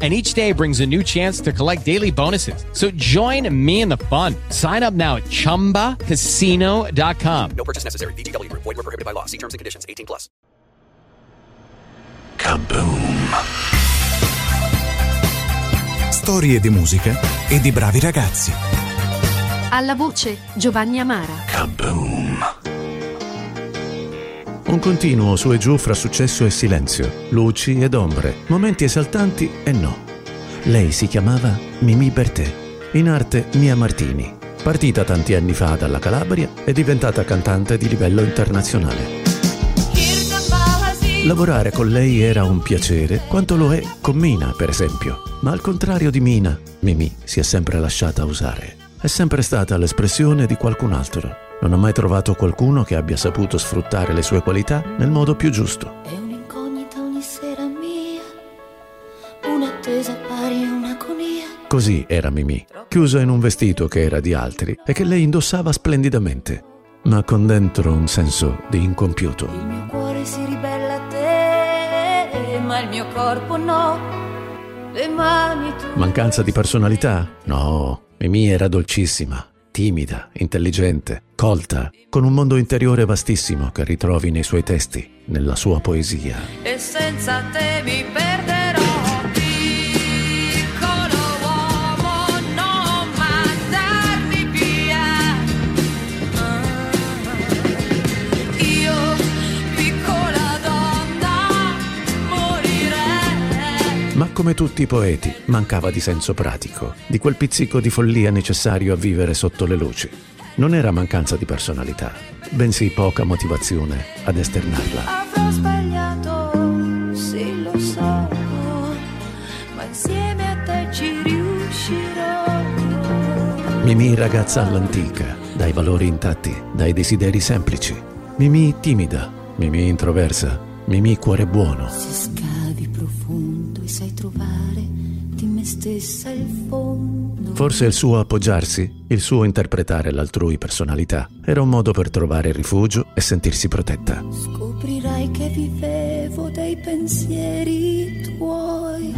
and each day brings a new chance to collect daily bonuses. So join me in the fun. Sign up now at ChumbaCasino.com. No purchase necessary. VGW Group. Void were prohibited by law. See terms and conditions. 18 plus. Kaboom! Storie di musica e di bravi ragazzi. Alla voce Giovanni Amara. Kaboom! Un continuo su e giù fra successo e silenzio, luci ed ombre, momenti esaltanti e no. Lei si chiamava Mimì Bertè, in arte Mia Martini, partita tanti anni fa dalla Calabria e diventata cantante di livello internazionale. Lavorare con lei era un piacere, quanto lo è con Mina, per esempio. Ma al contrario di Mina, Mimì si è sempre lasciata usare. È sempre stata l'espressione di qualcun altro. Non ho mai trovato qualcuno che abbia saputo sfruttare le sue qualità nel modo più giusto. È un'incognita ogni sera mia, un'attesa pari a un'agonia. Così era Mimì, chiusa in un vestito che era di altri e che lei indossava splendidamente, ma con dentro un senso di incompiuto. Il mio cuore si ribella a te, ma il mio corpo no. Le mani tu. Mancanza di personalità? No, Mimì era dolcissima, timida, intelligente, colta, con un mondo interiore vastissimo che ritrovi nei suoi testi, nella sua poesia. E senza te mi perderò. Piccolo uomo, non mandarmi via. Io, piccola donna, morirei. Ma come tutti i poeti, mancava di senso pratico, di quel pizzico di follia necessario a vivere sotto le luci. Non era mancanza di personalità, bensì poca motivazione ad esternarla. Avrò sbagliato, sì lo so, ma insieme a te ci riuscirò. Mimì ragazza all'antica, dai valori intatti, dai desideri semplici. Mimì timida, Mimì introversa, Mimì cuore buono. Se scavi stessa il fondo. Forse il suo appoggiarsi, il suo interpretare l'altrui personalità, era un modo per trovare rifugio e sentirsi protetta. Scoprirai che vivevo dei pensieri tuoi.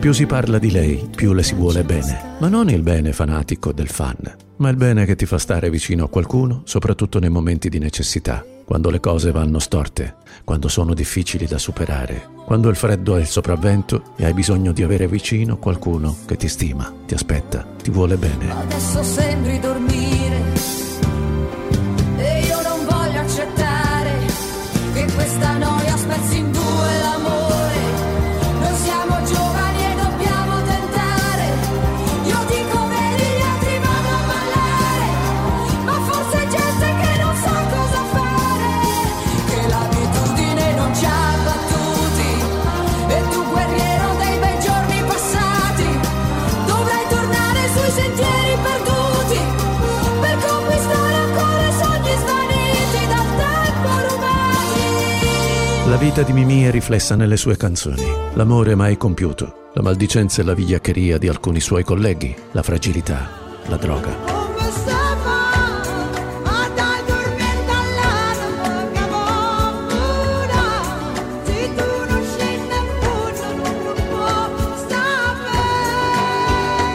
Più si parla di lei, più le si vuole bene, ma non il bene fanatico del fan, ma il bene che ti fa stare vicino a qualcuno, soprattutto nei momenti di necessità, quando le cose vanno storte, quando sono difficili da superare, quando il freddo è il sopravvento e hai bisogno di avere vicino qualcuno che ti stima, ti aspetta, ti vuole bene. Adesso sembri dormire e io non voglio accettare che questa noia spezzi in La vita di Mimì è riflessa nelle sue canzoni, l'amore mai compiuto, la maldicenza e la vigliaccheria di alcuni suoi colleghi, la fragilità, la droga.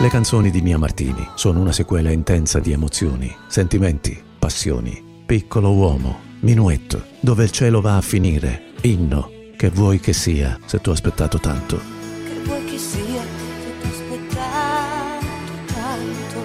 Le canzoni di Mia Martini sono una sequela intensa di emozioni, sentimenti, passioni. Piccolo uomo, minuetto, dove il cielo va a finire, inno, che vuoi che sia se tu hai aspettato tanto. Che vuoi che sia se ti aspettato tanto?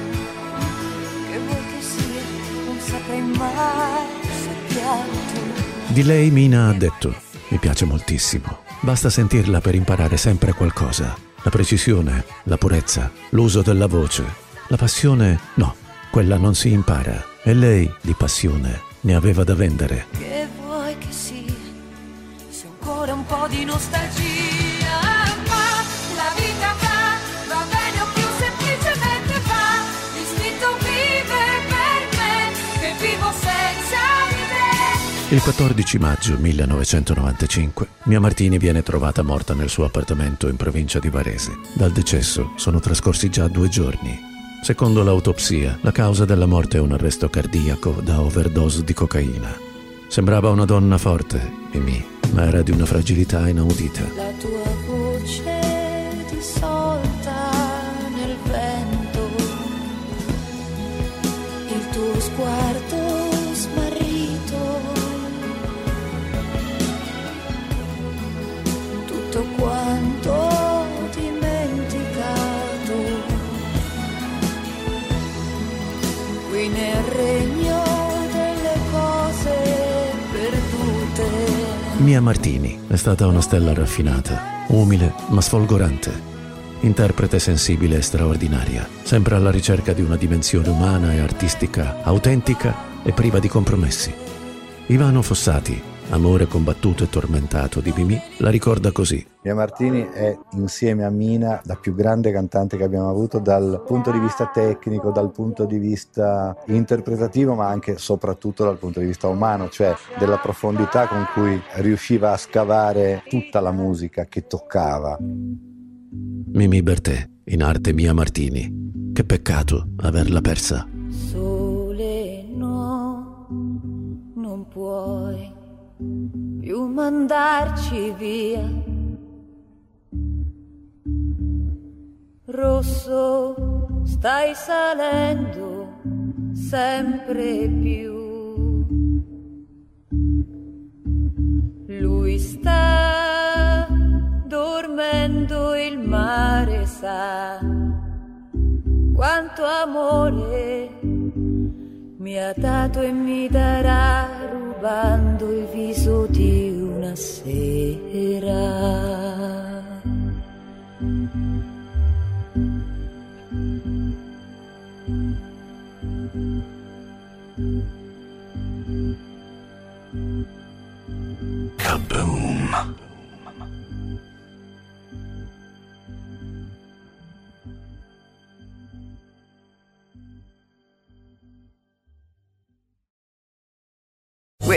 Che vuoi che sia non saprei mai se pianto. Di lei Mina ha detto, mi piace moltissimo, basta sentirla per imparare sempre qualcosa. La precisione, la purezza, l'uso della voce. La passione, no, quella non si impara. E lei, di passione, ne aveva da vendere. Che vuoi che sia se ancora un po' di nostalgia ma la vita va va bene o più semplicemente va l'istinto vive per me che vivo senza di te Il 14 maggio 1995, Mia Martini viene trovata morta nel suo appartamento in provincia di Varese. Dal decesso sono trascorsi già due giorni. Secondo l'autopsia, la causa della morte è un arresto cardiaco da overdose di cocaina. Sembrava una donna forte, Mimì, ma era di una fragilità inaudita. Mia Martini è stata una stella raffinata, umile ma sfolgorante. Interprete sensibile e straordinaria, sempre alla ricerca di una dimensione umana e artistica autentica e priva di compromessi. Ivano Fossati, amore combattuto e tormentato di Mimì, la ricorda così. Mia Martini è insieme a Mina la più grande cantante che abbiamo avuto dal punto di vista tecnico, dal punto di vista interpretativo, ma anche e soprattutto dal punto di vista umano, cioè della profondità con cui riusciva a scavare tutta la musica che toccava. Mimì Bertè, in arte Mia Martini. Che peccato averla persa. Più mandarci via. Rosso, stai salendo sempre più. Lui sta dormendo, il mare sa quanto amore mi ha dato e mi darà rubando il viso di una sera. Kaboom!